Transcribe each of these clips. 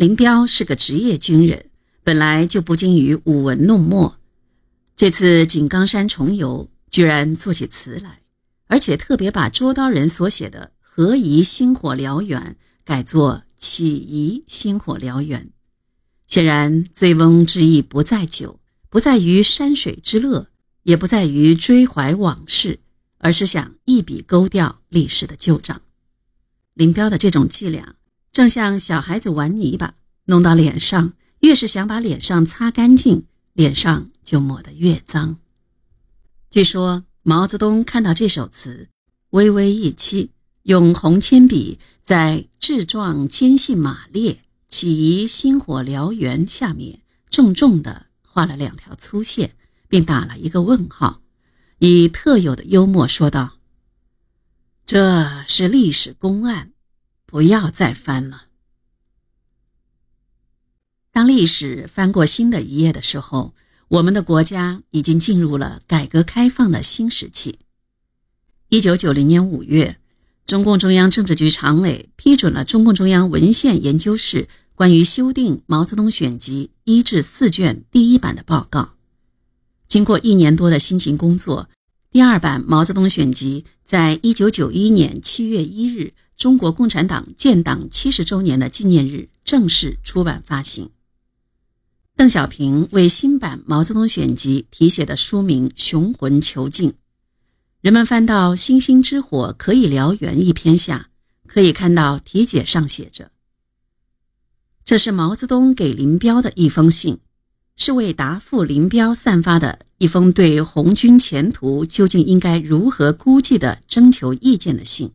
林彪是个职业军人，本来就不精于舞文弄墨，这次井冈山重游，居然作起词来，而且特别把捉刀人所写的“何宜星火燎原”改作“岂宜星火燎原”。显然，醉翁之意不在酒，不在于山水之乐，也不在于追怀往事，而是想一笔勾掉历史的旧账。林彪的这种伎俩。正像小孩子玩泥巴，弄到脸上，越是想把脸上擦干净，脸上就抹得越脏。据说毛泽东看到这首词，微微一凄，用红铅笔在“志壮坚信马列，起疑星火燎原”下面重重地画了两条粗线，并打了一个问号，以特有的幽默说道：“这是历史公案。”不要再翻了。当历史翻过新的一页的时候，我们的国家已经进入了改革开放的新时期。一九九零年五月，中共中央政治局常委批准了中共中央文献研究室关于修订《毛泽东选集》一至四卷第一版的报告。经过一年多的辛勤工作，第二版《毛泽东选集》在一九九一年七月一日。中国共产党建党七十周年的纪念日正式出版发行。邓小平为新版《毛泽东选集》题写的书名《雄浑遒劲》，人们翻到“星星之火可以燎原”一篇下，可以看到题解上写着：“这是毛泽东给林彪的一封信，是为答复林彪散发的一封对红军前途究竟应该如何估计的征求意见的信。”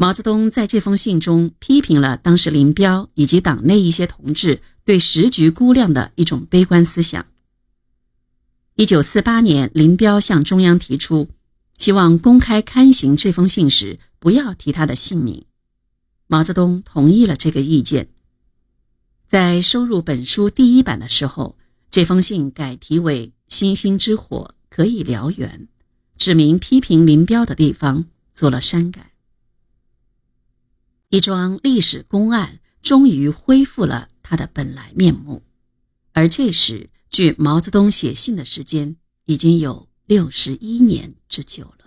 毛泽东在这封信中批评了当时林彪以及党内一些同志对时局估量的一种悲观思想。一九四八年，林彪向中央提出，希望公开刊行这封信时不要提他的姓名。毛泽东同意了这个意见。在收入本书第一版的时候，这封信改题为“星星之火可以燎原”，指明批评林彪的地方做了删改。一桩历史公案终于恢复了它的本来面目，而这时距毛泽东写信的时间已经有六十一年之久了。